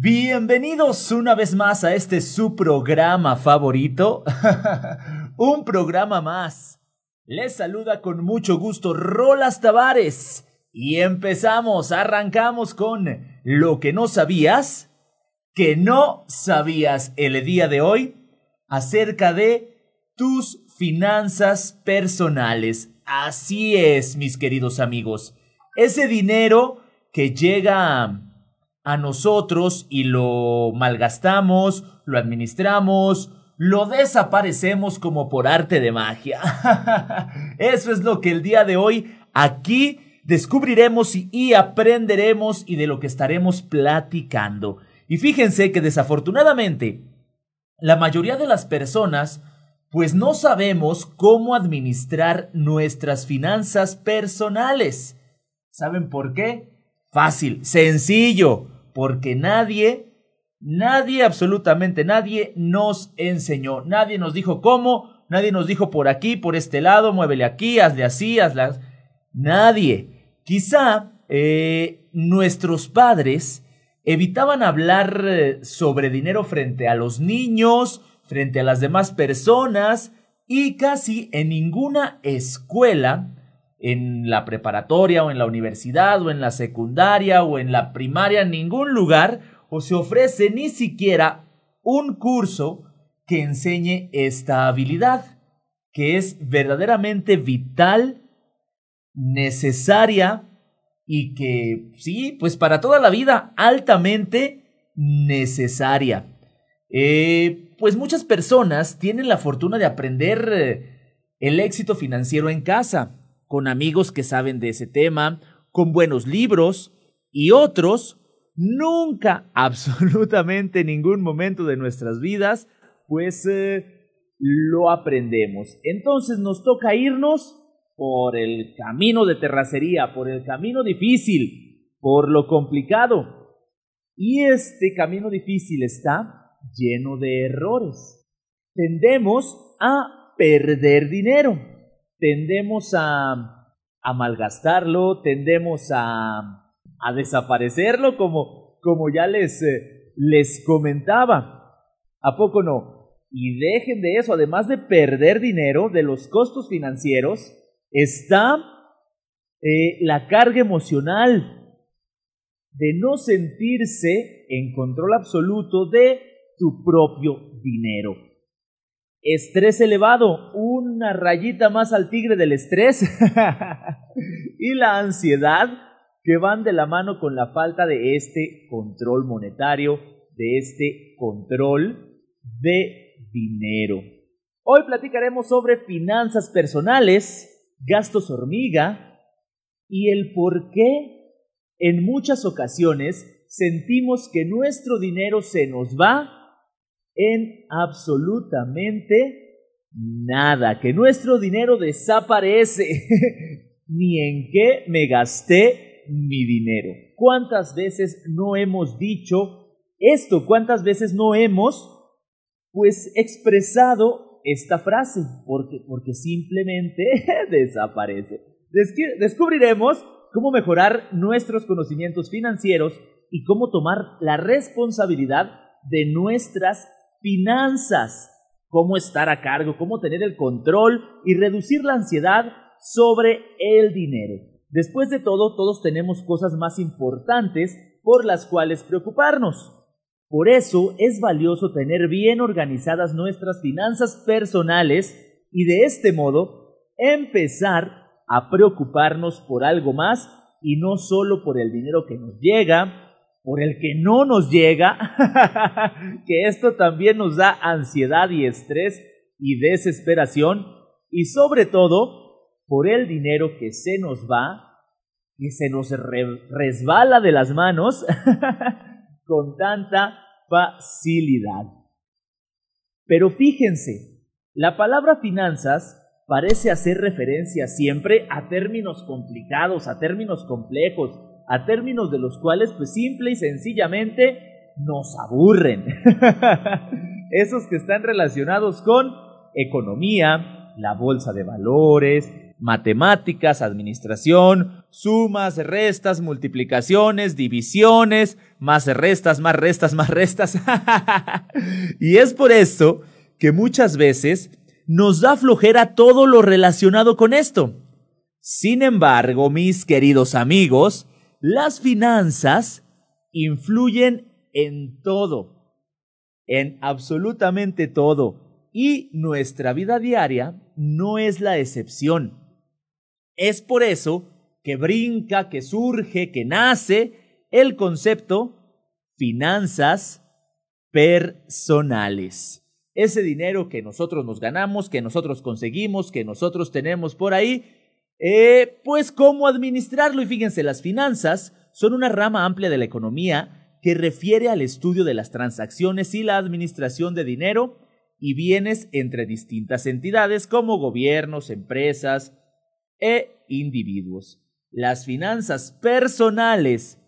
Bienvenidos una vez más a este su programa favorito. Un programa más. Les saluda con mucho gusto Rolas Tavares. Y empezamos, arrancamos con lo que no sabías, que no sabías el día de hoy acerca de tus finanzas personales. Así es, mis queridos amigos. Ese dinero que llega a nosotros y lo malgastamos, lo administramos, lo desaparecemos como por arte de magia. Eso es lo que el día de hoy aquí descubriremos y, aprenderemos y de lo que estaremos platicando. Y fíjense que desafortunadamente la mayoría de las personas pues no sabemos cómo administrar nuestras finanzas personales. ¿Saben por qué? Fácil, sencillo porque nadie, nadie, absolutamente nadie nos enseñó, nadie nos dijo cómo, nadie nos dijo por aquí, por este lado, muévele aquí, hazle así, hazle Nadie. Quizá eh, nuestros padres evitaban hablar eh, sobre dinero frente a los niños, frente a las demás personas y casi en ninguna escuela en la preparatoria o en la universidad o en la secundaria o en la primaria, en ningún lugar o se ofrece ni siquiera un curso que enseñe esta habilidad, que es verdaderamente vital, necesaria y que, sí, pues para toda la vida, altamente necesaria. Eh, pues muchas personas tienen la fortuna de aprender eh, el éxito financiero en casa con amigos que saben de ese tema, con buenos libros y otros, nunca, absolutamente ningún momento de nuestras vidas, pues eh, lo aprendemos. Entonces nos toca irnos por el camino de terracería, por el camino difícil, por lo complicado. Y este camino difícil está lleno de errores. Tendemos a perder dinero tendemos a, a malgastarlo, tendemos a, a desaparecerlo, como, como ya les, eh, les comentaba. ¿A poco no? Y dejen de eso, además de perder dinero, de los costos financieros, está eh, la carga emocional de no sentirse en control absoluto de tu propio dinero. Estrés elevado, una rayita más al tigre del estrés. y la ansiedad que van de la mano con la falta de este control monetario, de este control de dinero. Hoy platicaremos sobre finanzas personales, gastos hormiga y el por qué en muchas ocasiones sentimos que nuestro dinero se nos va en absolutamente nada, que nuestro dinero desaparece, ni en qué me gasté mi dinero. ¿Cuántas veces no hemos dicho esto? ¿Cuántas veces no hemos pues expresado esta frase? Porque, porque simplemente desaparece. Descubriremos cómo mejorar nuestros conocimientos financieros y cómo tomar la responsabilidad de nuestras finanzas, cómo estar a cargo, cómo tener el control y reducir la ansiedad sobre el dinero. Después de todo, todos tenemos cosas más importantes por las cuales preocuparnos. Por eso es valioso tener bien organizadas nuestras finanzas personales y de este modo empezar a preocuparnos por algo más y no solo por el dinero que nos llega, por el que no nos llega, que esto también nos da ansiedad y estrés y desesperación, y sobre todo por el dinero que se nos va, que se nos resbala de las manos con tanta facilidad. Pero fíjense, la palabra finanzas parece hacer referencia siempre a términos complicados, a términos complejos, a términos de los cuales pues simple y sencillamente nos aburren. Esos que están relacionados con economía, la bolsa de valores, matemáticas, administración, sumas, restas, multiplicaciones, divisiones, más restas, más restas, más restas. y es por esto que muchas veces nos da flojera todo lo relacionado con esto. Sin embargo, mis queridos amigos, las finanzas influyen en todo, en absolutamente todo, y nuestra vida diaria no es la excepción. Es por eso que brinca, que surge, que nace el concepto finanzas personales. Ese dinero que nosotros nos ganamos, que nosotros conseguimos, que nosotros tenemos por ahí, eh, pues cómo administrarlo. Y fíjense, las finanzas son una rama amplia de la economía que refiere al estudio de las transacciones y la administración de dinero y bienes entre distintas entidades como gobiernos, empresas, e individuos. Las finanzas personales,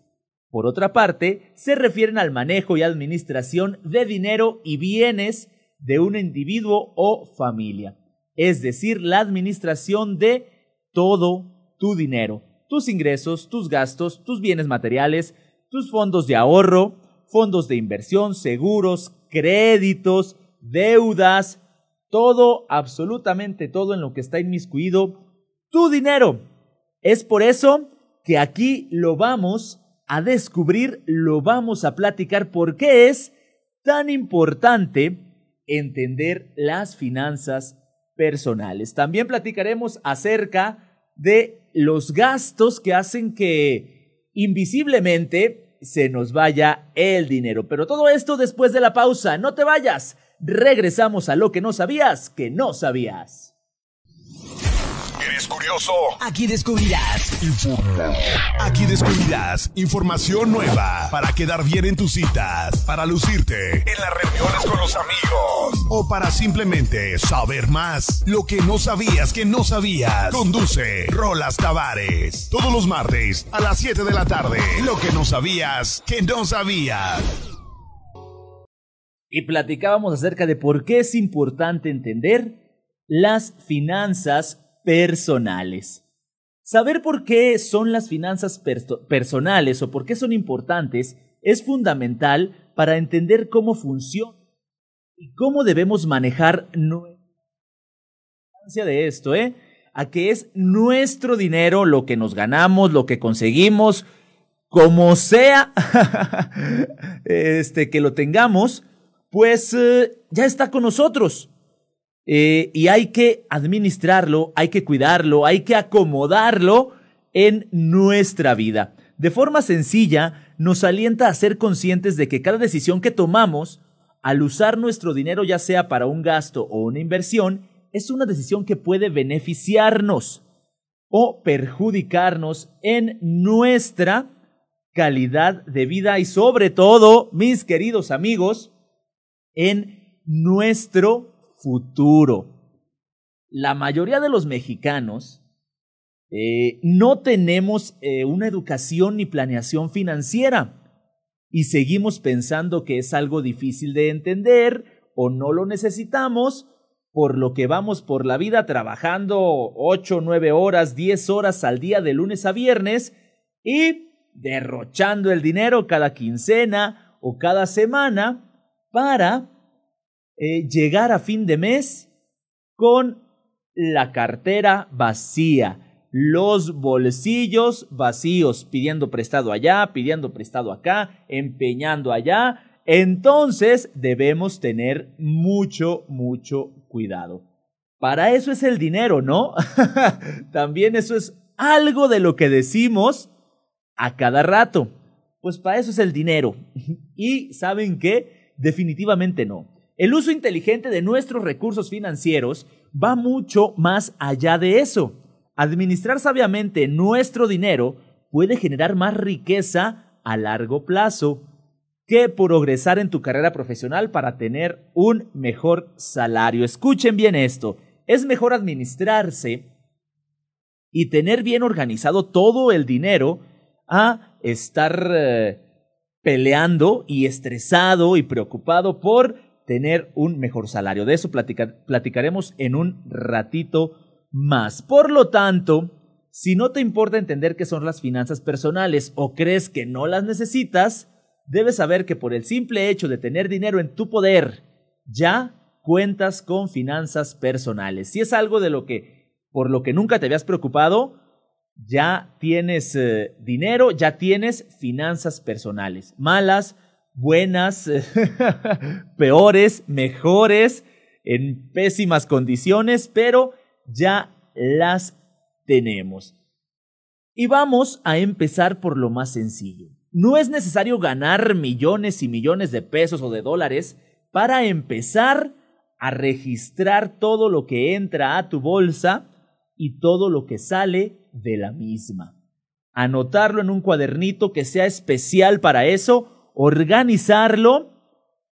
por otra parte, se refieren al manejo y administración de dinero y bienes de un individuo o familia, es decir, la administración de todo tu dinero, tus ingresos, tus gastos, tus bienes materiales, tus fondos de ahorro, fondos de inversión, seguros, créditos, deudas, todo, absolutamente todo en lo que está inmiscuido tu dinero. Es por eso que aquí lo vamos a descubrir, lo vamos a platicar por qué es tan importante entender las finanzas personales. También platicaremos acerca de los gastos que hacen que invisiblemente se nos vaya el dinero. Pero todo esto después de la pausa. No te vayas. Regresamos a lo que no sabías que no sabías curioso? Aquí descubrirás. Aquí descubrirás información nueva para quedar bien en tus citas, para lucirte en las reuniones con los amigos o para simplemente saber más. Lo que no sabías que no sabías. Conduce Rolas Tavares. Todos los martes a las 7 de la tarde. Lo que no sabías que no sabías. Y platicábamos acerca de por qué es importante entender las finanzas personales. Saber por qué son las finanzas personales o por qué son importantes es fundamental para entender cómo funciona y cómo debemos manejar nuestra de esto, ¿eh? A que es nuestro dinero, lo que nos ganamos, lo que conseguimos, como sea, este, que lo tengamos, pues eh, ya está con nosotros. Eh, y hay que administrarlo, hay que cuidarlo, hay que acomodarlo en nuestra vida. De forma sencilla, nos alienta a ser conscientes de que cada decisión que tomamos, al usar nuestro dinero ya sea para un gasto o una inversión, es una decisión que puede beneficiarnos o perjudicarnos en nuestra calidad de vida y sobre todo, mis queridos amigos, en nuestro futuro. La mayoría de los mexicanos eh, no tenemos eh, una educación ni planeación financiera y seguimos pensando que es algo difícil de entender o no lo necesitamos, por lo que vamos por la vida trabajando 8, 9 horas, 10 horas al día de lunes a viernes y derrochando el dinero cada quincena o cada semana para eh, llegar a fin de mes con la cartera vacía, los bolsillos vacíos, pidiendo prestado allá, pidiendo prestado acá, empeñando allá. Entonces debemos tener mucho, mucho cuidado. Para eso es el dinero, ¿no? También eso es algo de lo que decimos a cada rato. Pues para eso es el dinero. y ¿saben qué? Definitivamente no. El uso inteligente de nuestros recursos financieros va mucho más allá de eso. Administrar sabiamente nuestro dinero puede generar más riqueza a largo plazo que progresar en tu carrera profesional para tener un mejor salario. Escuchen bien esto. Es mejor administrarse y tener bien organizado todo el dinero a estar eh, peleando y estresado y preocupado por tener un mejor salario. De eso platicaremos en un ratito más. Por lo tanto, si no te importa entender qué son las finanzas personales o crees que no las necesitas, debes saber que por el simple hecho de tener dinero en tu poder, ya cuentas con finanzas personales. Si es algo de lo que por lo que nunca te habías preocupado, ya tienes eh, dinero, ya tienes finanzas personales. Malas, buenas, peores, mejores, en pésimas condiciones, pero ya las tenemos. Y vamos a empezar por lo más sencillo. No es necesario ganar millones y millones de pesos o de dólares para empezar a registrar todo lo que entra a tu bolsa y todo lo que sale de la misma. Anotarlo en un cuadernito que sea especial para eso, organizarlo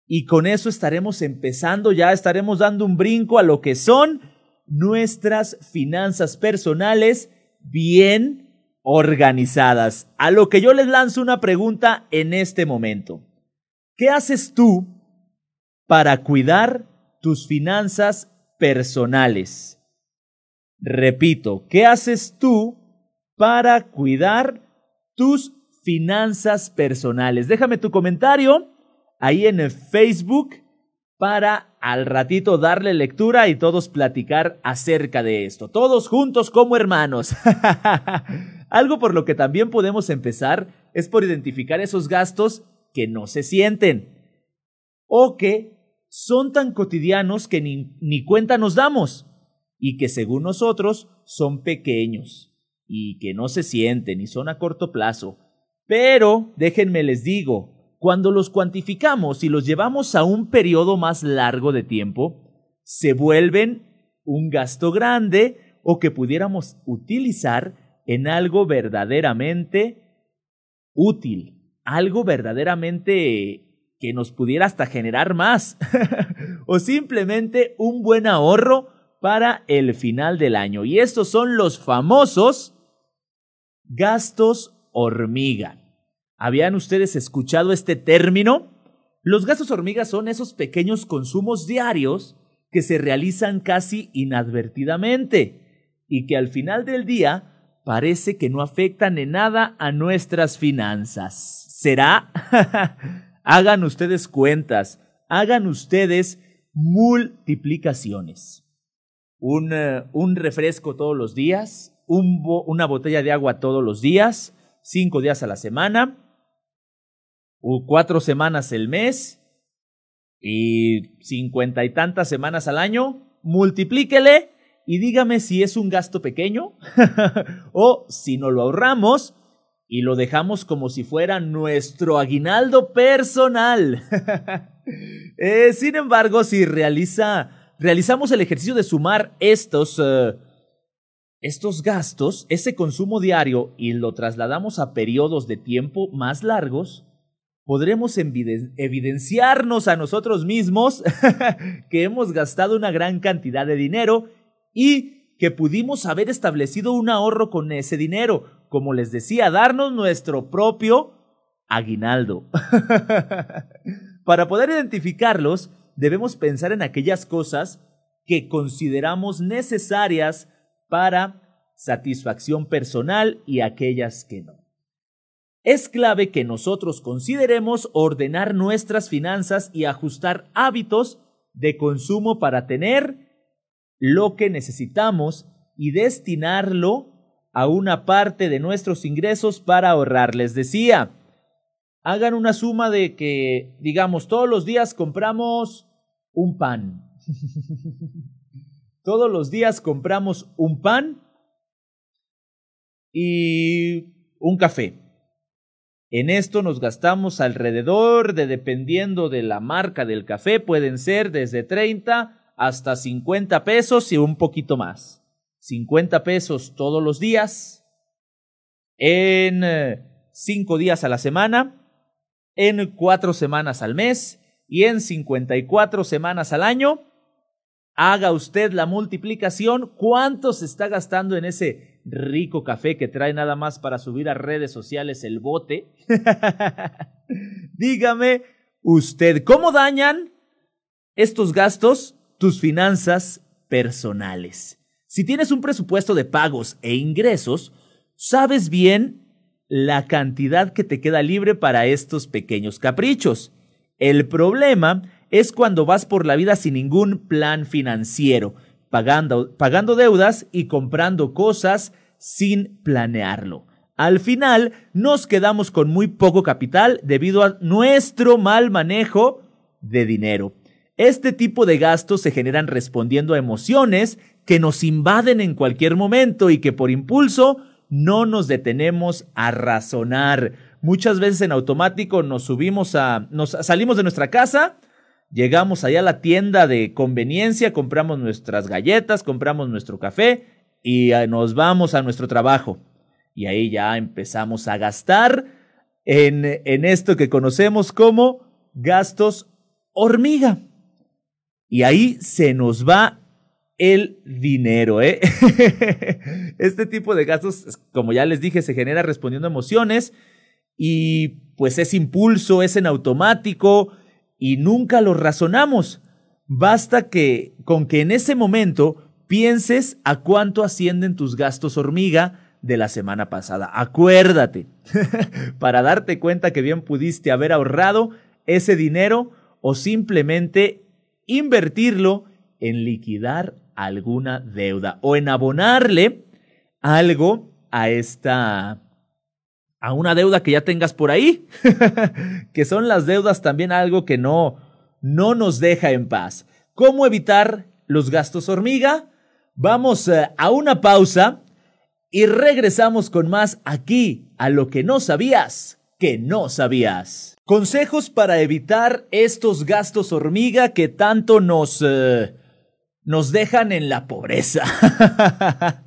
y con eso estaremos empezando, ya estaremos dando un brinco a lo que son nuestras finanzas personales bien organizadas. A lo que yo les lanzo una pregunta en este momento. ¿Qué haces tú para cuidar tus finanzas personales? Repito, ¿qué haces tú para cuidar tus finanzas personales? Déjame tu comentario ahí en Facebook para al ratito darle lectura y todos platicar acerca de esto, todos juntos como hermanos. Algo por lo que también podemos empezar es por identificar esos gastos que no se sienten o que son tan cotidianos que ni, ni cuenta nos damos y que según nosotros son pequeños y que no se sienten y son a corto plazo. Pero déjenme les digo, cuando los cuantificamos y los llevamos a un periodo más largo de tiempo, se vuelven un gasto grande o que pudiéramos utilizar en algo verdaderamente útil, algo verdaderamente que nos pudiera hasta generar más, o simplemente un buen ahorro para el final del año. Y estos son los famosos gastos hormiga. ¿Habían ustedes escuchado este término? Los gastos hormigas son esos pequeños consumos diarios que se realizan casi inadvertidamente y que al final del día parece que no afectan en nada a nuestras finanzas. ¿Será? hagan ustedes cuentas, hagan ustedes multiplicaciones. Un, eh, un refresco todos los días, una botella de agua todos los días, cinco días a la semana, cuatro semanas el mes y cincuenta y tantas semanas al año, multiplíquele y dígame si es un gasto pequeño o si no lo ahorramos y lo dejamos como si fuera nuestro aguinaldo personal. Eh, sin embargo, si realiza, realizamos el ejercicio de sumar estos, eh, estos gastos, ese consumo diario y lo trasladamos a periodos de tiempo más largos, podremos evidenciarnos a nosotros mismos que hemos gastado una gran cantidad de dinero y que pudimos haber establecido un ahorro con ese dinero, como les decía, darnos nuestro propio aguinaldo. Para poder identificarlos, debemos pensar en aquellas cosas que consideramos necesarias para satisfacción personal y aquellas que no. Es clave que nosotros consideremos ordenar nuestras finanzas y ajustar hábitos de consumo para tener lo que necesitamos y destinarlo a una parte de nuestros ingresos para ahorrar. Les decía, hagan una suma de que, digamos, todos los días compramos un pan. todos los días compramos un pan y un café. En esto nos gastamos alrededor de, dependiendo de la marca del café, pueden ser desde 30 hasta 50 pesos y un poquito más. 50 pesos todos los días, en 5 eh, días a la semana, en 4 semanas al mes y en 54 semanas al año. Haga usted la multiplicación. ¿Cuánto se está gastando en ese rico café que trae nada más para subir a redes sociales el bote. Dígame usted, ¿cómo dañan estos gastos tus finanzas personales? Si tienes un presupuesto de pagos e ingresos, sabes bien la cantidad que te queda libre para estos pequeños caprichos. El problema es cuando vas por la vida sin ningún plan financiero, pagando, pagando deudas y comprando cosas sin planearlo. Al final nos quedamos con muy poco capital debido a nuestro mal manejo de dinero. Este tipo de gastos se generan respondiendo a emociones que nos invaden en cualquier momento y que por impulso no nos detenemos a razonar. Muchas veces en automático nos subimos a nos salimos de nuestra casa, llegamos allá a la tienda de conveniencia, compramos nuestras galletas, compramos nuestro café y eh, nos vamos a nuestro trabajo. Y ahí ya empezamos a gastar en, en esto que conocemos como gastos hormiga. Y ahí se nos va el dinero, ¿eh? este tipo de gastos, como ya les dije, se genera respondiendo a emociones y pues es impulso, es en automático y nunca lo razonamos. Basta que con que en ese momento pienses a cuánto ascienden tus gastos hormiga de la semana pasada. Acuérdate, para darte cuenta que bien pudiste haber ahorrado ese dinero o simplemente invertirlo en liquidar alguna deuda o en abonarle algo a esta a una deuda que ya tengas por ahí, que son las deudas también algo que no no nos deja en paz. ¿Cómo evitar los gastos hormiga? Vamos eh, a una pausa y regresamos con más aquí a lo que no sabías que no sabías. Consejos para evitar estos gastos hormiga que tanto nos eh, nos dejan en la pobreza.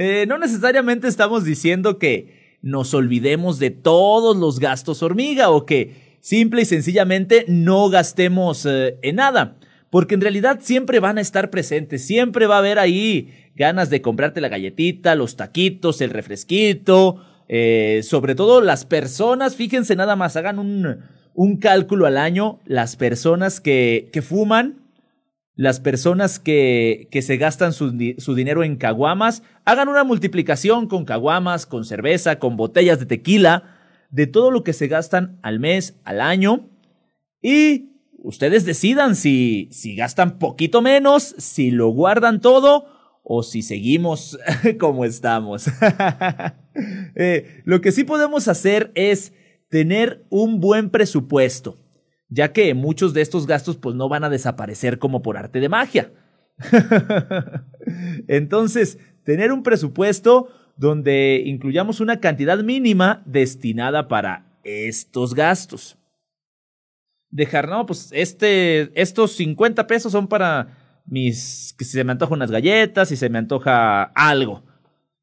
Eh, no necesariamente estamos diciendo que nos olvidemos de todos los gastos hormiga o que simple y sencillamente no gastemos eh, en nada. Porque en realidad siempre van a estar presentes, siempre va a haber ahí ganas de comprarte la galletita, los taquitos, el refresquito. Eh, sobre todo las personas, fíjense nada más, hagan un, cálculo al año, las personas que fuman, las personas que, que se gastan su, su, dinero en caguamas, hagan una multiplicación con caguamas, con cerveza, con botellas de tequila, de todo lo que se gastan al mes, al año, y ustedes decidan si, si gastan poquito menos, si lo guardan todo o si seguimos como estamos. eh, lo que sí podemos hacer es tener un buen presupuesto ya que muchos de estos gastos pues no van a desaparecer como por arte de magia. Entonces, tener un presupuesto donde incluyamos una cantidad mínima destinada para estos gastos. Dejar, no, pues este, estos 50 pesos son para mis, que si se me antoja unas galletas, si se me antoja algo.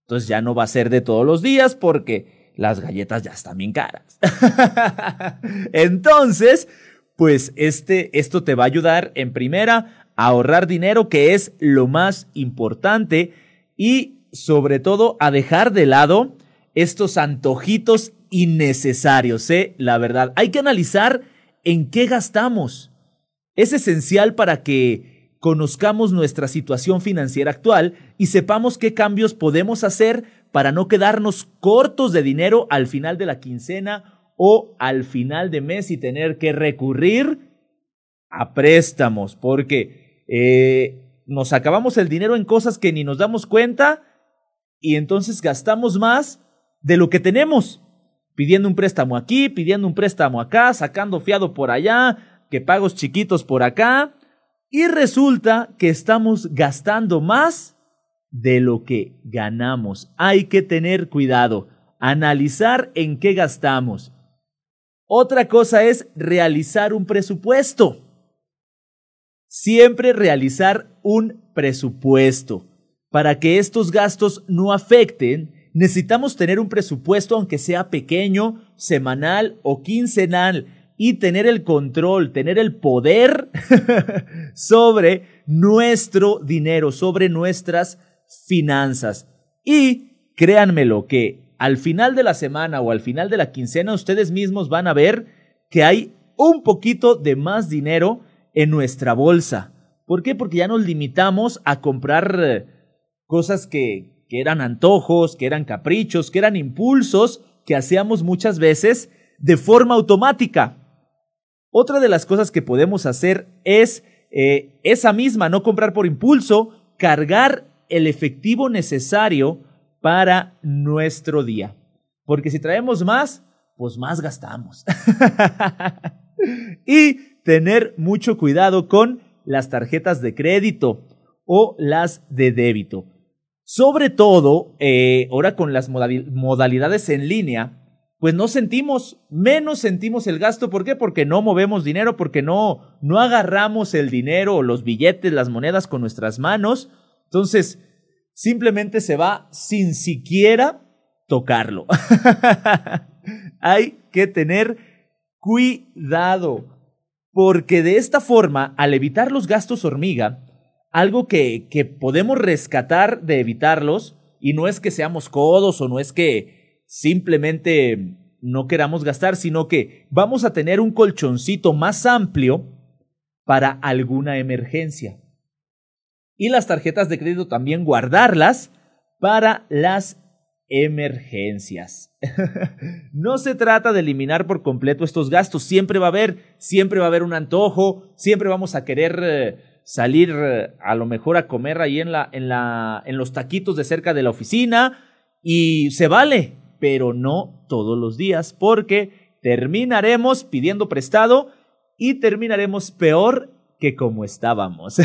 Entonces ya no va a ser de todos los días porque las galletas ya están bien caras. Entonces, pues este, esto te va a ayudar en primera a ahorrar dinero, que es lo más importante, y sobre todo a dejar de lado estos antojitos innecesarios, ¿eh? La verdad, hay que analizar en qué gastamos. Es esencial para que conozcamos nuestra situación financiera actual y sepamos qué cambios podemos hacer para no quedarnos cortos de dinero al final de la quincena o al final de mes y tener que recurrir a préstamos, porque eh, nos acabamos el dinero en cosas que ni nos damos cuenta y entonces gastamos más de lo que tenemos, pidiendo un préstamo aquí, pidiendo un préstamo acá, sacando fiado por allá, que pagos chiquitos por acá, y resulta que estamos gastando más de lo que ganamos. Hay que tener cuidado, analizar en qué gastamos. Otra cosa es realizar un presupuesto. Siempre realizar un presupuesto. Para que estos gastos no afecten, necesitamos tener un presupuesto aunque sea pequeño, semanal o quincenal y tener el control, tener el poder sobre nuestro dinero, sobre nuestras finanzas. Y créanmelo que al final de la semana o al final de la quincena ustedes mismos van a ver que hay un poquito de más dinero en nuestra bolsa. ¿Por qué? Porque ya nos limitamos a comprar cosas que, que eran antojos, que eran caprichos, que eran impulsos que hacíamos muchas veces de forma automática. Otra de las cosas que podemos hacer es eh, esa misma, no comprar por impulso, cargar el efectivo necesario para nuestro día. Porque si traemos más, pues más gastamos. y tener mucho cuidado con las tarjetas de crédito o las de débito. Sobre todo, eh, ahora con las modalidades en línea, pues no sentimos, menos sentimos el gasto. ¿Por qué? Porque no movemos dinero, porque no, no agarramos el dinero los billetes, las monedas con nuestras manos. Entonces, simplemente se va sin siquiera tocarlo. Hay que tener cuidado, porque de esta forma, al evitar los gastos hormiga, algo que, que podemos rescatar de evitarlos, y no es que seamos codos o no es que simplemente no queramos gastar, sino que vamos a tener un colchoncito más amplio para alguna emergencia. Y las tarjetas de crédito también guardarlas para las emergencias. no se trata de eliminar por completo estos gastos, siempre va a haber, siempre va a haber un antojo, siempre vamos a querer eh, salir eh, a lo mejor a comer ahí en la en la en los taquitos de cerca de la oficina y se vale, pero no todos los días, porque terminaremos pidiendo prestado y terminaremos peor que como estábamos.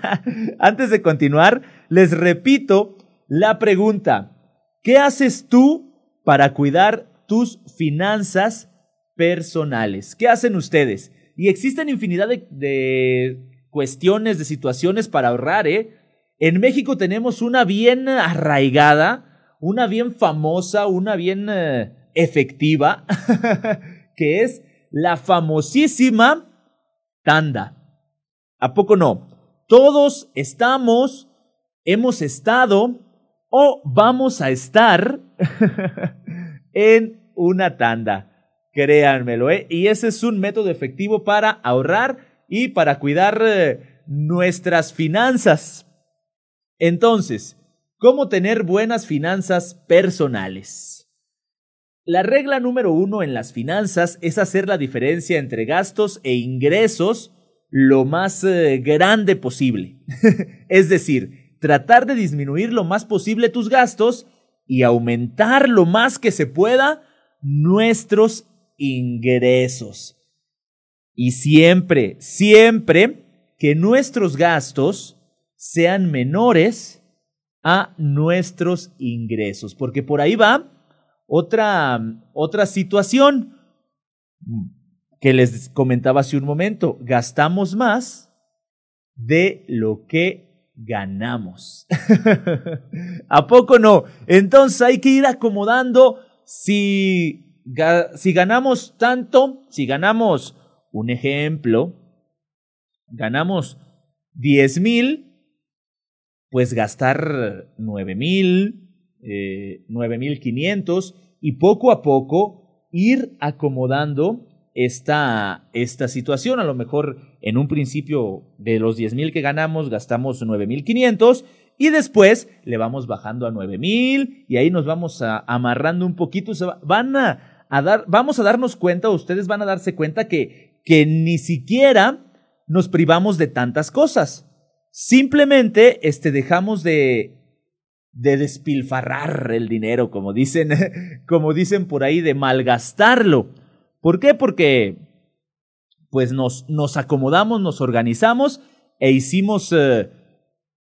Antes de continuar, les repito la pregunta. ¿Qué haces tú para cuidar tus finanzas personales? ¿Qué hacen ustedes? Y existen infinidad de, cuestiones, de situaciones para ahorrar, ¿eh? En México tenemos una bien arraigada una bien famosa, una bien eh, efectiva, que es la famosísima tanda. ¿A poco no? Todos estamos, hemos estado o vamos a estar en una tanda. Créanmelo, ¿eh? Y ese es un método efectivo para ahorrar y para cuidar eh, nuestras finanzas. Entonces, ¿Cómo tener buenas finanzas personales? La regla número uno en las finanzas es hacer la diferencia entre gastos e ingresos lo más eh, grande posible. es decir, tratar de disminuir lo más posible tus gastos y aumentar lo más que se pueda nuestros ingresos. Y siempre, siempre que nuestros gastos sean menores a nuestros ingresos, porque por ahí va otra, otra situación que les comentaba hace un momento, gastamos más de lo que ganamos. ¿A poco no? Entonces hay que ir acomodando si, si ganamos tanto, si ganamos un ejemplo, ganamos 10 mil, pues gastar nueve mil, eh, nueve mil quinientos y poco a poco ir acomodando esta, esta situación. A lo mejor en un principio de los diez mil que ganamos gastamos nueve mil quinientos y después le vamos bajando a nueve mil y ahí nos vamos amarrando un poquito. van a, a, dar, vamos a darnos cuenta, ustedes van a darse cuenta que, que ni siquiera nos privamos de tantas cosas. Simplemente este, dejamos de, de despilfarrar el dinero, como dicen, como dicen por ahí, de malgastarlo. ¿Por qué? Porque pues nos, nos acomodamos, nos organizamos e hicimos eh,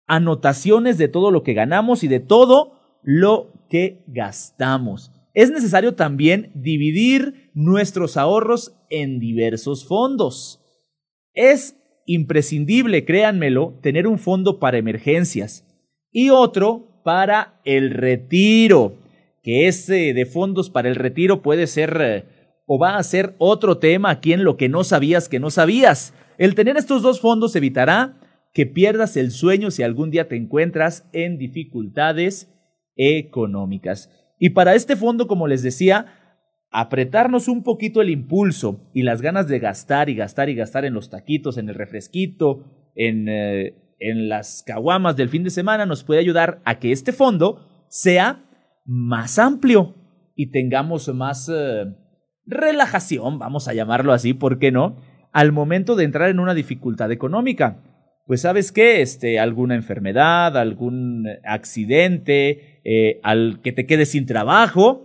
anotaciones de todo lo que ganamos y de todo lo que gastamos. Es necesario también dividir nuestros ahorros en diversos fondos. Es imprescindible, créanmelo, tener un fondo para emergencias y otro para el retiro, que ese de fondos para el retiro puede ser eh, o va a ser otro tema aquí en lo que no sabías que no sabías. El tener estos dos fondos evitará que pierdas el sueño si algún día te encuentras en dificultades económicas. Y para este fondo, como les decía, apretarnos un poquito el impulso y las ganas de gastar y gastar y gastar en los taquitos, en el refresquito, en, eh, en las caguamas del fin de semana nos puede ayudar a que este fondo sea más amplio y tengamos más eh, relajación, vamos a llamarlo así, ¿por qué no? Al momento de entrar en una dificultad económica. Pues sabes qué, este, alguna enfermedad, algún accidente, eh, al que te quedes sin trabajo,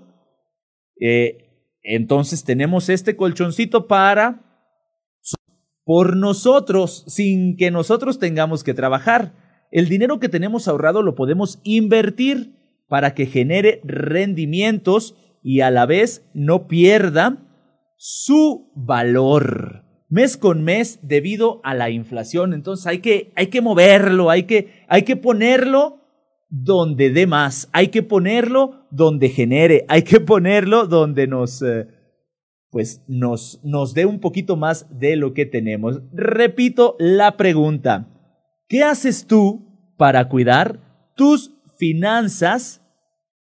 eh, entonces tenemos este colchoncito para por nosotros, sin que nosotros tengamos que trabajar. El dinero que tenemos ahorrado lo podemos invertir para que genere rendimientos y a la vez no pierda su valor mes con mes debido a la inflación. Entonces hay que, hay que moverlo, hay que, hay que ponerlo donde dé más, hay que ponerlo donde genere, hay que ponerlo donde nos, eh, pues nos, nos dé un poquito más de lo que tenemos. Repito la pregunta, ¿qué haces tú para cuidar tus finanzas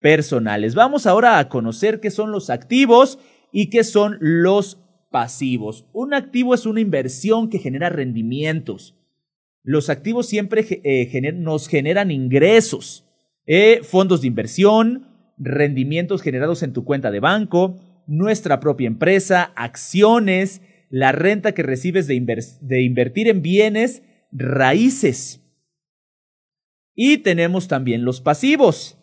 personales? Vamos ahora a conocer qué son los activos y qué son los pasivos. Un activo es una inversión que genera rendimientos. Los activos siempre eh, nos generan ingresos, eh, fondos de inversión, rendimientos generados en tu cuenta de banco, nuestra propia empresa, acciones, la renta que recibes de, de invertir en bienes raíces. Y tenemos también los pasivos,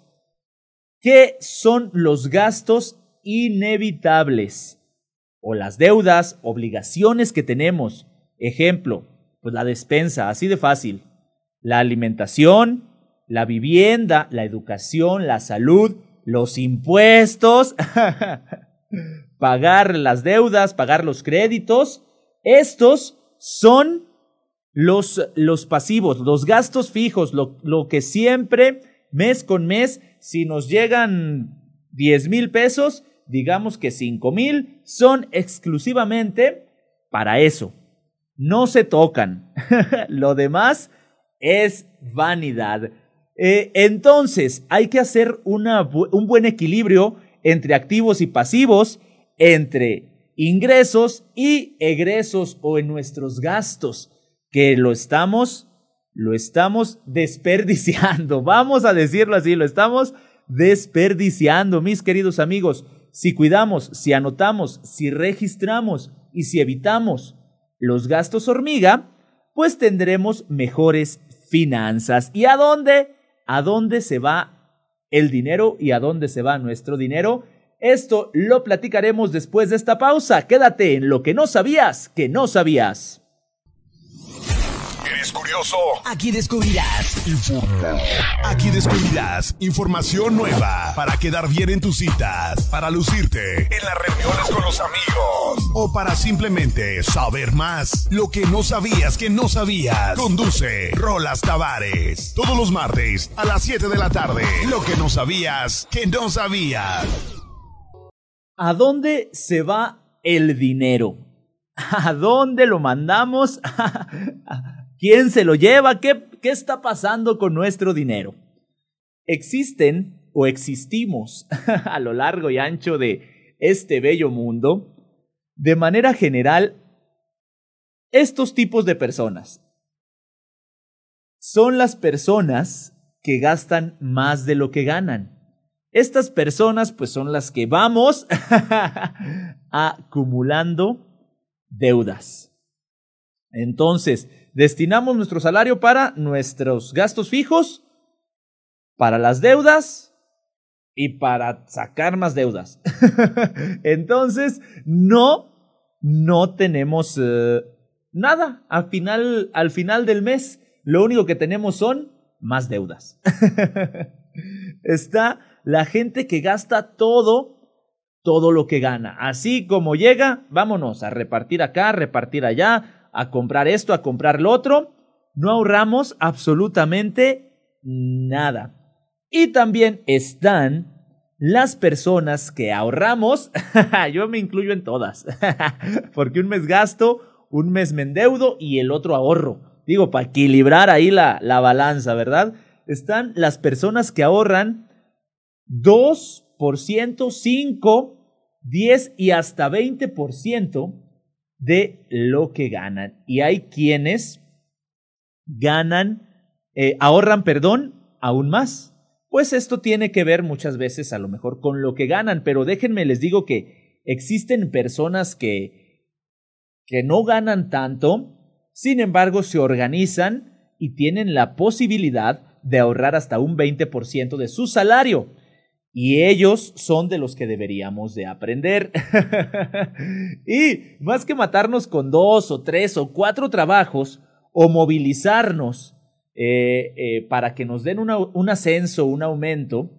que son los gastos inevitables o las deudas, obligaciones que tenemos. Ejemplo, pues la despensa, así de fácil. La alimentación, la vivienda, la educación, la salud, los impuestos, pagar las deudas, pagar los créditos. Estos son los, los pasivos, los gastos fijos, lo, lo que siempre, mes con mes, si nos llegan 10 mil pesos, digamos que 5 mil son exclusivamente para eso. No se tocan. Lo demás es vanidad. Eh, entonces, hay que hacer un buen equilibrio entre activos y pasivos, entre ingresos y egresos o en nuestros gastos, que lo estamos, lo estamos desperdiciando. Vamos a decirlo así, lo estamos desperdiciando, mis queridos amigos si cuidamos, si anotamos, si registramos y si evitamos los gastos hormiga, pues tendremos mejores finanzas. ¿Y a dónde? ¿A dónde se va el dinero y a dónde se va nuestro dinero? Esto lo platicaremos después de esta pausa. Quédate en lo que no sabías que no sabías curioso? Aquí descubrirás. Aquí descubrirás información nueva para quedar bien en tus citas, para lucirte en las reuniones con los amigos o para simplemente saber más. Lo que no sabías que no sabías. Conduce Rolas Tavares. Todos los martes a las 7 de la tarde. Lo que no sabías que no sabías. ¿A dónde se va el dinero? ¿A dónde lo mandamos? ¿Quién se lo lleva? ¿Qué, ¿Qué está pasando con nuestro dinero? Existen o existimos a lo largo y ancho de este bello mundo, de manera general, estos tipos de personas son las personas que gastan más de lo que ganan. Estas personas pues son las que vamos acumulando deudas. Entonces, destinamos nuestro salario para nuestros gastos fijos, para las deudas y para sacar más deudas. Entonces, no, no tenemos eh, nada. Al final, al final del mes, lo único que tenemos son más deudas. Está la gente que gasta todo todo lo que gana. Así como llega, vámonos a repartir acá, repartir allá, a comprar esto, a comprar lo otro, no ahorramos absolutamente nada. Y también están las personas que ahorramos, yo me incluyo en todas, porque un mes gasto, un mes me endeudo y el otro ahorro. Digo, para equilibrar ahí la, la balanza, ¿verdad? Están las personas que ahorran 2%, 5, 10 y hasta 20% de lo que ganan. Y hay quienes ganan eh, ahorran, perdón, aún más. Pues esto tiene que ver muchas veces a lo mejor con lo que ganan, pero déjenme les digo que existen personas que, que no ganan tanto, sin embargo se organizan y tienen la posibilidad de ahorrar hasta un 20% de su salario. Y ellos son de los que deberíamos de aprender. y más que matarnos con dos o tres o cuatro trabajos o movilizarnos eh, eh, para que nos den un ascenso, un aumento,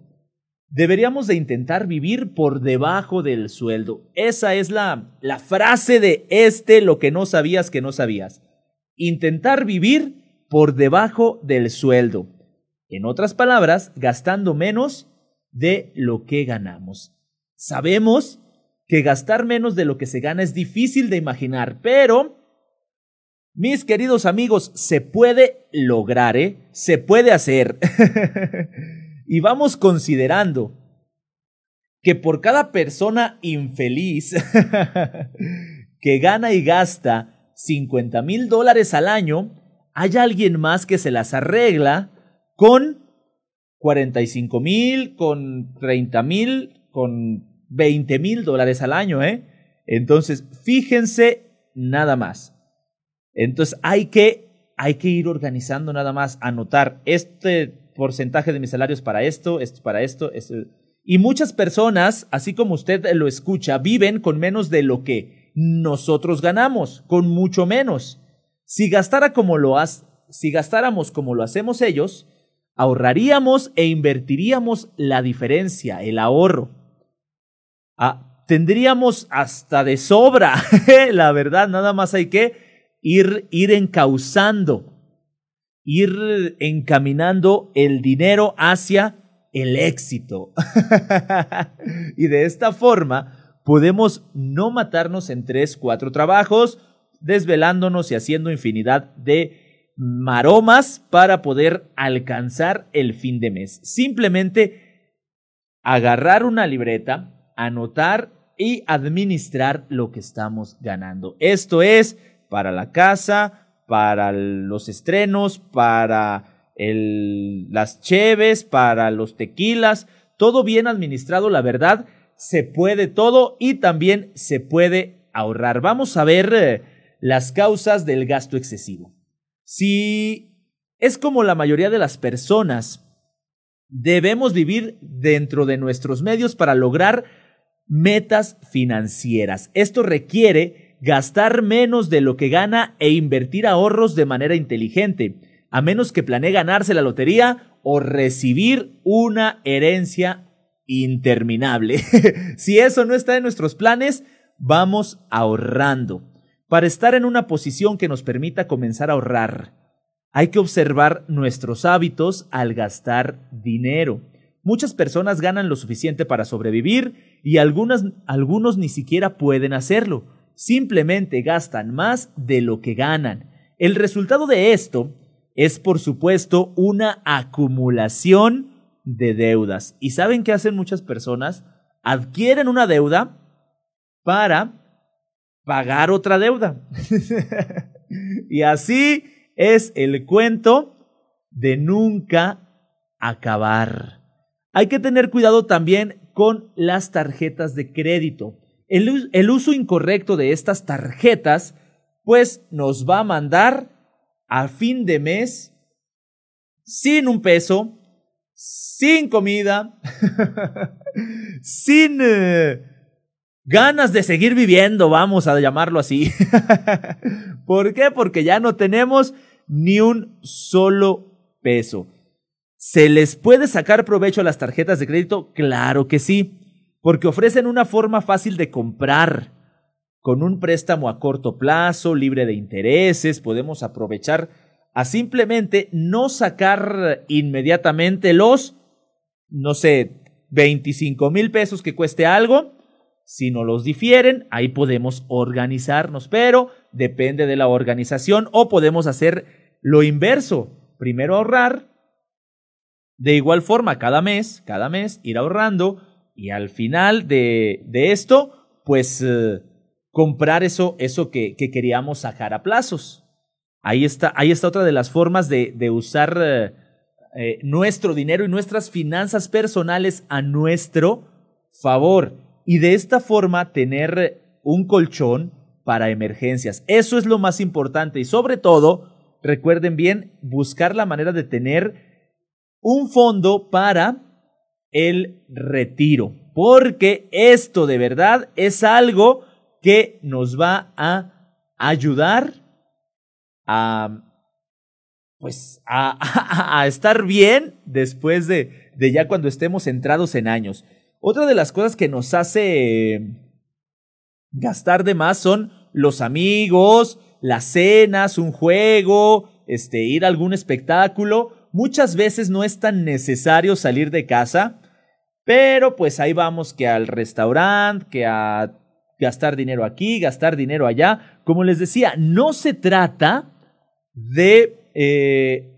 deberíamos de intentar vivir por debajo del sueldo. Esa es la, la frase de este, lo que no sabías que no sabías. Intentar vivir por debajo del sueldo. En otras palabras, gastando menos de lo que ganamos. Sabemos que gastar menos de lo que se gana es difícil de imaginar, pero, mis queridos amigos, se puede lograr, ¿eh? Se puede hacer. y vamos considerando que por cada persona infeliz que gana y gasta 50 mil dólares al año, hay alguien más que se las arregla con 45 mil, con 30 mil, con 20 mil dólares al año, ¿eh? Entonces, fíjense nada más. Entonces, hay que, hay que ir organizando nada más, anotar este porcentaje de mis salarios para esto, esto para esto, esto. Y muchas personas, así como usted lo escucha, viven con menos de lo que nosotros ganamos, con mucho menos. Si gastara como lo has, si gastáramos como lo hacemos ellos, ahorraríamos e invertiríamos la diferencia, el ahorro. Ah, tendríamos hasta de sobra, la verdad, nada más hay que ir, ir encauzando, ir encaminando el dinero hacia el éxito. y de esta forma podemos no matarnos en tres, cuatro trabajos, desvelándonos y haciendo infinidad de maromas para poder alcanzar el fin de mes. Simplemente agarrar una libreta, anotar y administrar lo que estamos ganando. Esto es para la casa, para los estrenos, para las cheves, para los tequilas, todo bien administrado, la verdad, se puede todo y también se puede ahorrar. Vamos a ver eh, las causas del gasto excesivo. Si es como la mayoría de las personas, debemos vivir dentro de nuestros medios para lograr metas financieras. Esto requiere gastar menos de lo que gana e invertir ahorros de manera inteligente, a menos que planee ganarse la lotería o recibir una herencia interminable. si eso no está en nuestros planes, vamos ahorrando. Para estar en una posición que nos permita comenzar a ahorrar, hay que observar nuestros hábitos al gastar dinero. Muchas personas ganan lo suficiente para sobrevivir y algunas, algunos ni siquiera pueden hacerlo. Simplemente gastan más de lo que ganan. El resultado de esto es, por supuesto, una acumulación de deudas. ¿Y saben qué hacen muchas personas? Adquieren una deuda para pagar otra deuda. y así es el cuento de nunca acabar. Hay que tener cuidado también con las tarjetas de crédito. El, el, uso incorrecto de estas tarjetas, pues nos va a mandar a fin de mes sin un peso, sin comida, sin... Eh, ganas de seguir viviendo, vamos a llamarlo así. ¿Por qué? Porque ya no tenemos ni un solo peso. ¿Se les puede sacar provecho a las tarjetas de crédito? Claro que sí, porque ofrecen una forma fácil de comprar. Con un préstamo a corto plazo, libre de intereses, podemos aprovechar a simplemente no sacar inmediatamente los, no sé, 25 mil pesos que cueste algo si no los difieren, ahí podemos organizarnos, pero depende de la organización o podemos hacer lo inverso. Primero ahorrar, de igual forma cada mes, cada mes ir ahorrando y al final de, de esto, pues eh, comprar eso, eso que, que queríamos sacar a plazos. Ahí está, ahí está otra de las formas de, de usar eh, eh, nuestro dinero y nuestras finanzas personales a nuestro favor. Y de esta forma tener un colchón para emergencias. Eso es lo más importante. Y sobre todo, recuerden bien, buscar la manera de tener un fondo para el retiro. Porque esto de verdad es algo que nos va a ayudar a pues a, a, estar bien después de, de ya cuando estemos centrados en años. Otra de las cosas que nos hace gastar de más son los amigos, las cenas, un juego, este, ir a algún espectáculo. Muchas veces no es tan necesario salir de casa, pero pues ahí vamos que al restaurante, que a gastar dinero aquí, gastar dinero allá. Como les decía, no se trata de, eh,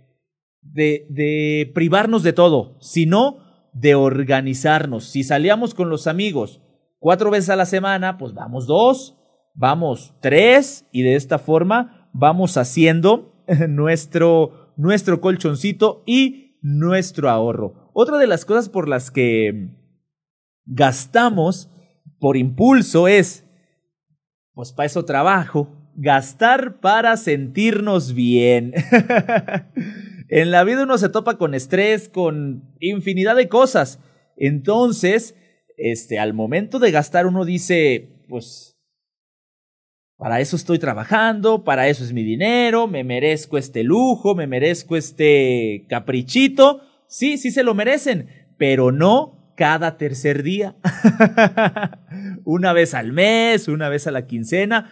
de, de privarnos de todo, sino de organizarnos. Si salíamos con los amigos cuatro veces a la semana, pues vamos dos, vamos tres y de esta forma vamos haciendo nuestro, nuestro colchoncito y nuestro ahorro. Otra de las cosas por las que gastamos por impulso es, pues para eso trabajo, gastar para sentirnos bien. en la vida uno se topa con estrés, con infinidad de cosas. Entonces, este, al momento de gastar uno dice, pues, para eso estoy trabajando, para eso es mi dinero, me merezco este lujo, me merezco este caprichito. Sí, sí se lo merecen, pero no cada tercer día. una vez al mes, una vez a la quincena.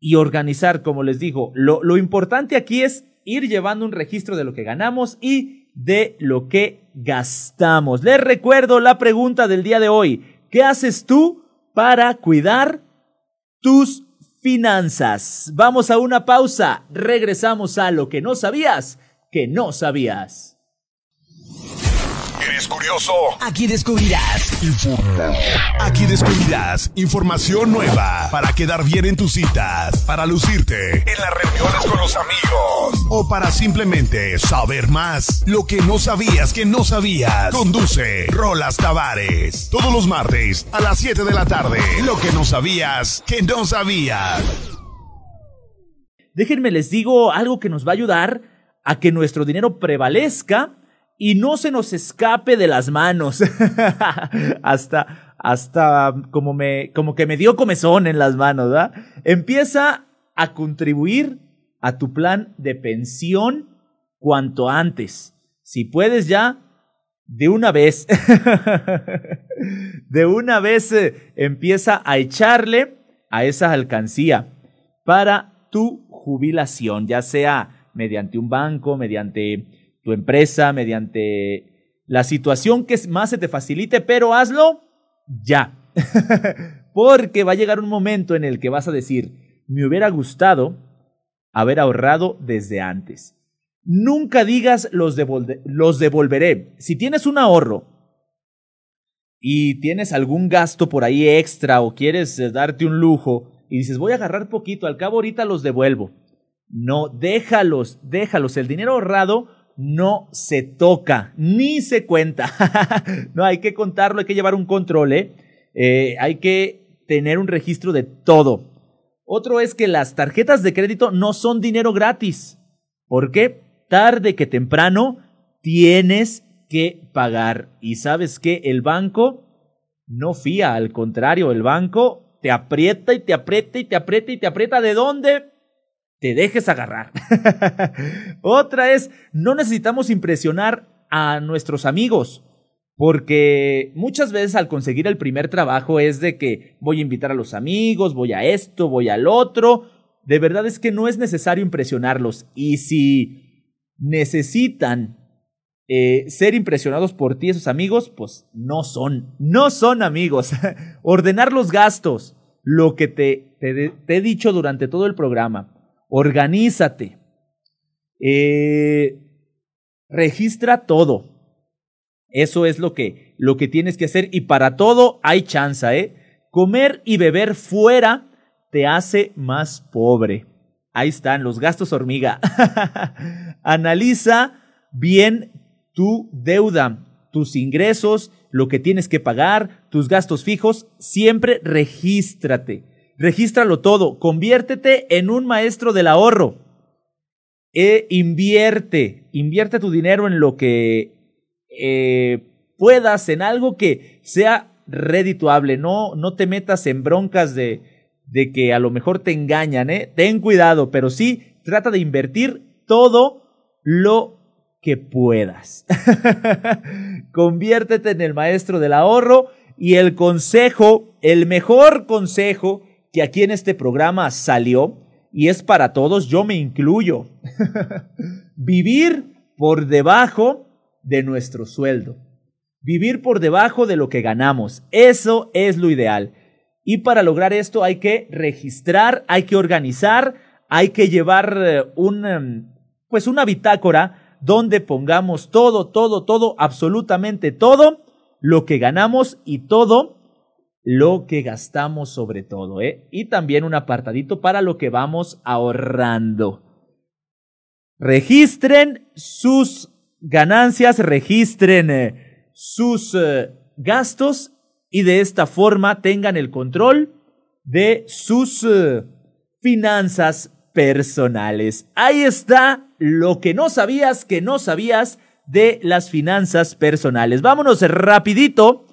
Y organizar, como les digo, lo, lo importante aquí es ir llevando un registro de lo que ganamos y de lo que gastamos. Les recuerdo la pregunta del día de hoy. ¿Qué haces tú para cuidar tus finanzas? Vamos a una pausa. Regresamos a lo que no sabías que no sabías. ¿Eres curioso? Aquí descubrirás. Aquí descubrirás información nueva para quedar bien en tus citas, para lucirte en las reuniones con los amigos o para simplemente saber más. Lo que no sabías que no sabías. Conduce Rolas Tavares. Todos los martes a las 7 de la tarde. Lo que no sabías que no sabías. Déjenme les digo algo que nos va a ayudar a que nuestro dinero prevalezca y no se nos escape de las manos. hasta, hasta como me, como que me dio comezón en las manos, ¿verdad? Empieza a contribuir a tu plan de pensión cuanto antes. Si puedes ya, de una vez, de una vez eh, empieza a echarle a esa alcancía para tu jubilación, ya sea mediante un banco, mediante tu empresa, mediante la situación que más se te facilite, pero hazlo ya. Porque va a llegar un momento en el que vas a decir, me hubiera gustado haber ahorrado desde antes. Nunca digas los, los devolveré. Si tienes un ahorro y tienes algún gasto por ahí extra o quieres eh, darte un lujo y dices, voy a agarrar poquito, al cabo ahorita los devuelvo. No, déjalos, déjalos. El dinero ahorrado no se toca, ni se cuenta. no, hay que contarlo, hay que llevar un control, ¿eh? ¿eh? Hay que tener un registro de todo. Otro es que las tarjetas de crédito no son dinero gratis. ¿Por qué? Tarde que temprano tienes que pagar. Y sabes que el banco no fía, al contrario, el banco te aprieta y te aprieta y te aprieta y te aprieta. ¿De dónde? Te dejes agarrar. Otra es, no necesitamos impresionar a nuestros amigos. Porque muchas veces al conseguir el primer trabajo es de que voy a invitar a los amigos, voy a esto, voy al otro. De verdad es que no es necesario impresionarlos. Y si necesitan eh, ser impresionados por ti, esos amigos, pues no son, no son amigos. Ordenar los gastos, lo que te, he dicho durante todo el programa organízate, eh, registra todo. Eso es lo que, lo que tienes que hacer y para todo hay chance, ¿eh? Comer y beber fuera te hace más pobre. Ahí están los gastos hormiga. Analiza bien tu deuda, tus ingresos, lo que tienes que pagar, tus gastos fijos. Siempre regístrate. Regístralo todo. Conviértete en un maestro del ahorro. E invierte. Invierte tu dinero en lo que eh, puedas, en algo que sea redituable. No, no te metas en broncas de, de que a lo mejor te engañan, ¿eh? Ten cuidado, pero sí trata de invertir todo lo que puedas. Conviértete en el maestro del ahorro y el consejo, el mejor consejo que aquí en este programa salió, y es para todos, yo me incluyo. Vivir por debajo de nuestro sueldo. Vivir por debajo de lo que ganamos. Eso es lo ideal. Y para lograr esto hay que registrar, hay que organizar, hay que llevar eh, un, em, pues una bitácora donde pongamos todo, todo, todo, absolutamente todo lo que ganamos y todo lo que gastamos sobre todo, ¿eh? Y también un apartadito para lo que vamos ahorrando. Registren sus ganancias, registren eh, sus eh, gastos y de esta forma tengan el control de sus eh, finanzas personales. Ahí está lo que no sabías que no sabías de las finanzas personales. Vámonos rapidito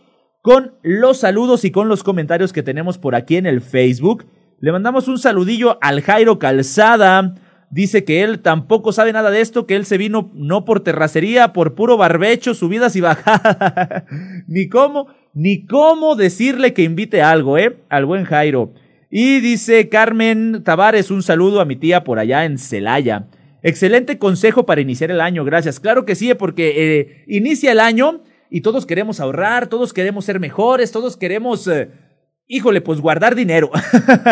con los saludos y con los comentarios que tenemos por aquí en el Facebook. Le mandamos un saludillo al Jairo Calzada. Dice que él tampoco sabe nada de esto, que él se vino no por terracería, por puro barbecho, subidas y bajadas. Ni cómo ni cómo decirle que invite algo, ¿eh? Al buen Jairo. Y dice Carmen Tavares, un saludo a mi tía por allá en Celaya. Excelente consejo para iniciar el año, gracias. Claro que sí, porque eh, inicia el año y todos queremos ahorrar, todos queremos ser mejores, todos queremos, eh, híjole, pues guardar dinero.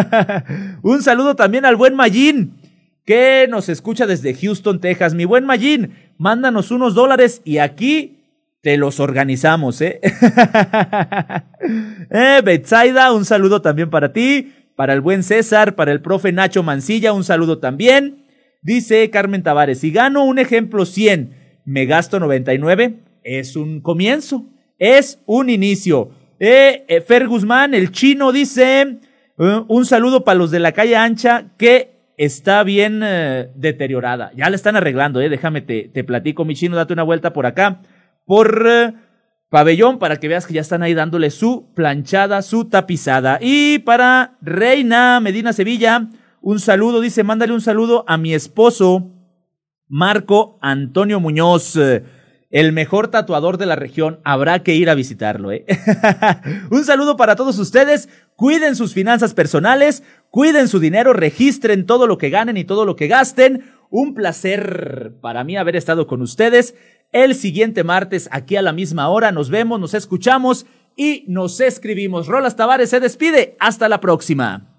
un saludo también al buen Mayín, que nos escucha desde Houston, Texas. Mi buen Mayín, mándanos unos dólares y aquí te los organizamos, ¿eh? eh, Betsaida, un saludo también para ti, para el buen César, para el profe Nacho Mancilla, un saludo también. Dice Carmen Tavares, si gano un ejemplo 100, me gasto 99, es un comienzo, es un inicio. Eh, eh Fer Guzmán, el chino, dice, eh, un saludo para los de la calle ancha que está bien eh, deteriorada. Ya la están arreglando. Déjame, te, te platico, mi chino, date una vuelta por acá por pabellón para que veas que ya están ahí dándole su planchada, su tapizada. Y para Reina Medina Sevilla, un saludo, dice, mándale un saludo a mi esposo, Marco Antonio Muñoz. El mejor tatuador de la región, habrá que ir a visitarlo. ¿eh? un saludo para todos ustedes, cuiden sus finanzas personales, cuiden su dinero, registren todo lo que ganen y todo lo que gasten. Un placer para mí haber estado con ustedes el siguiente martes aquí a la misma hora. Nos vemos, nos escuchamos y nos escribimos. Rolas Tavares se despide. Hasta la próxima.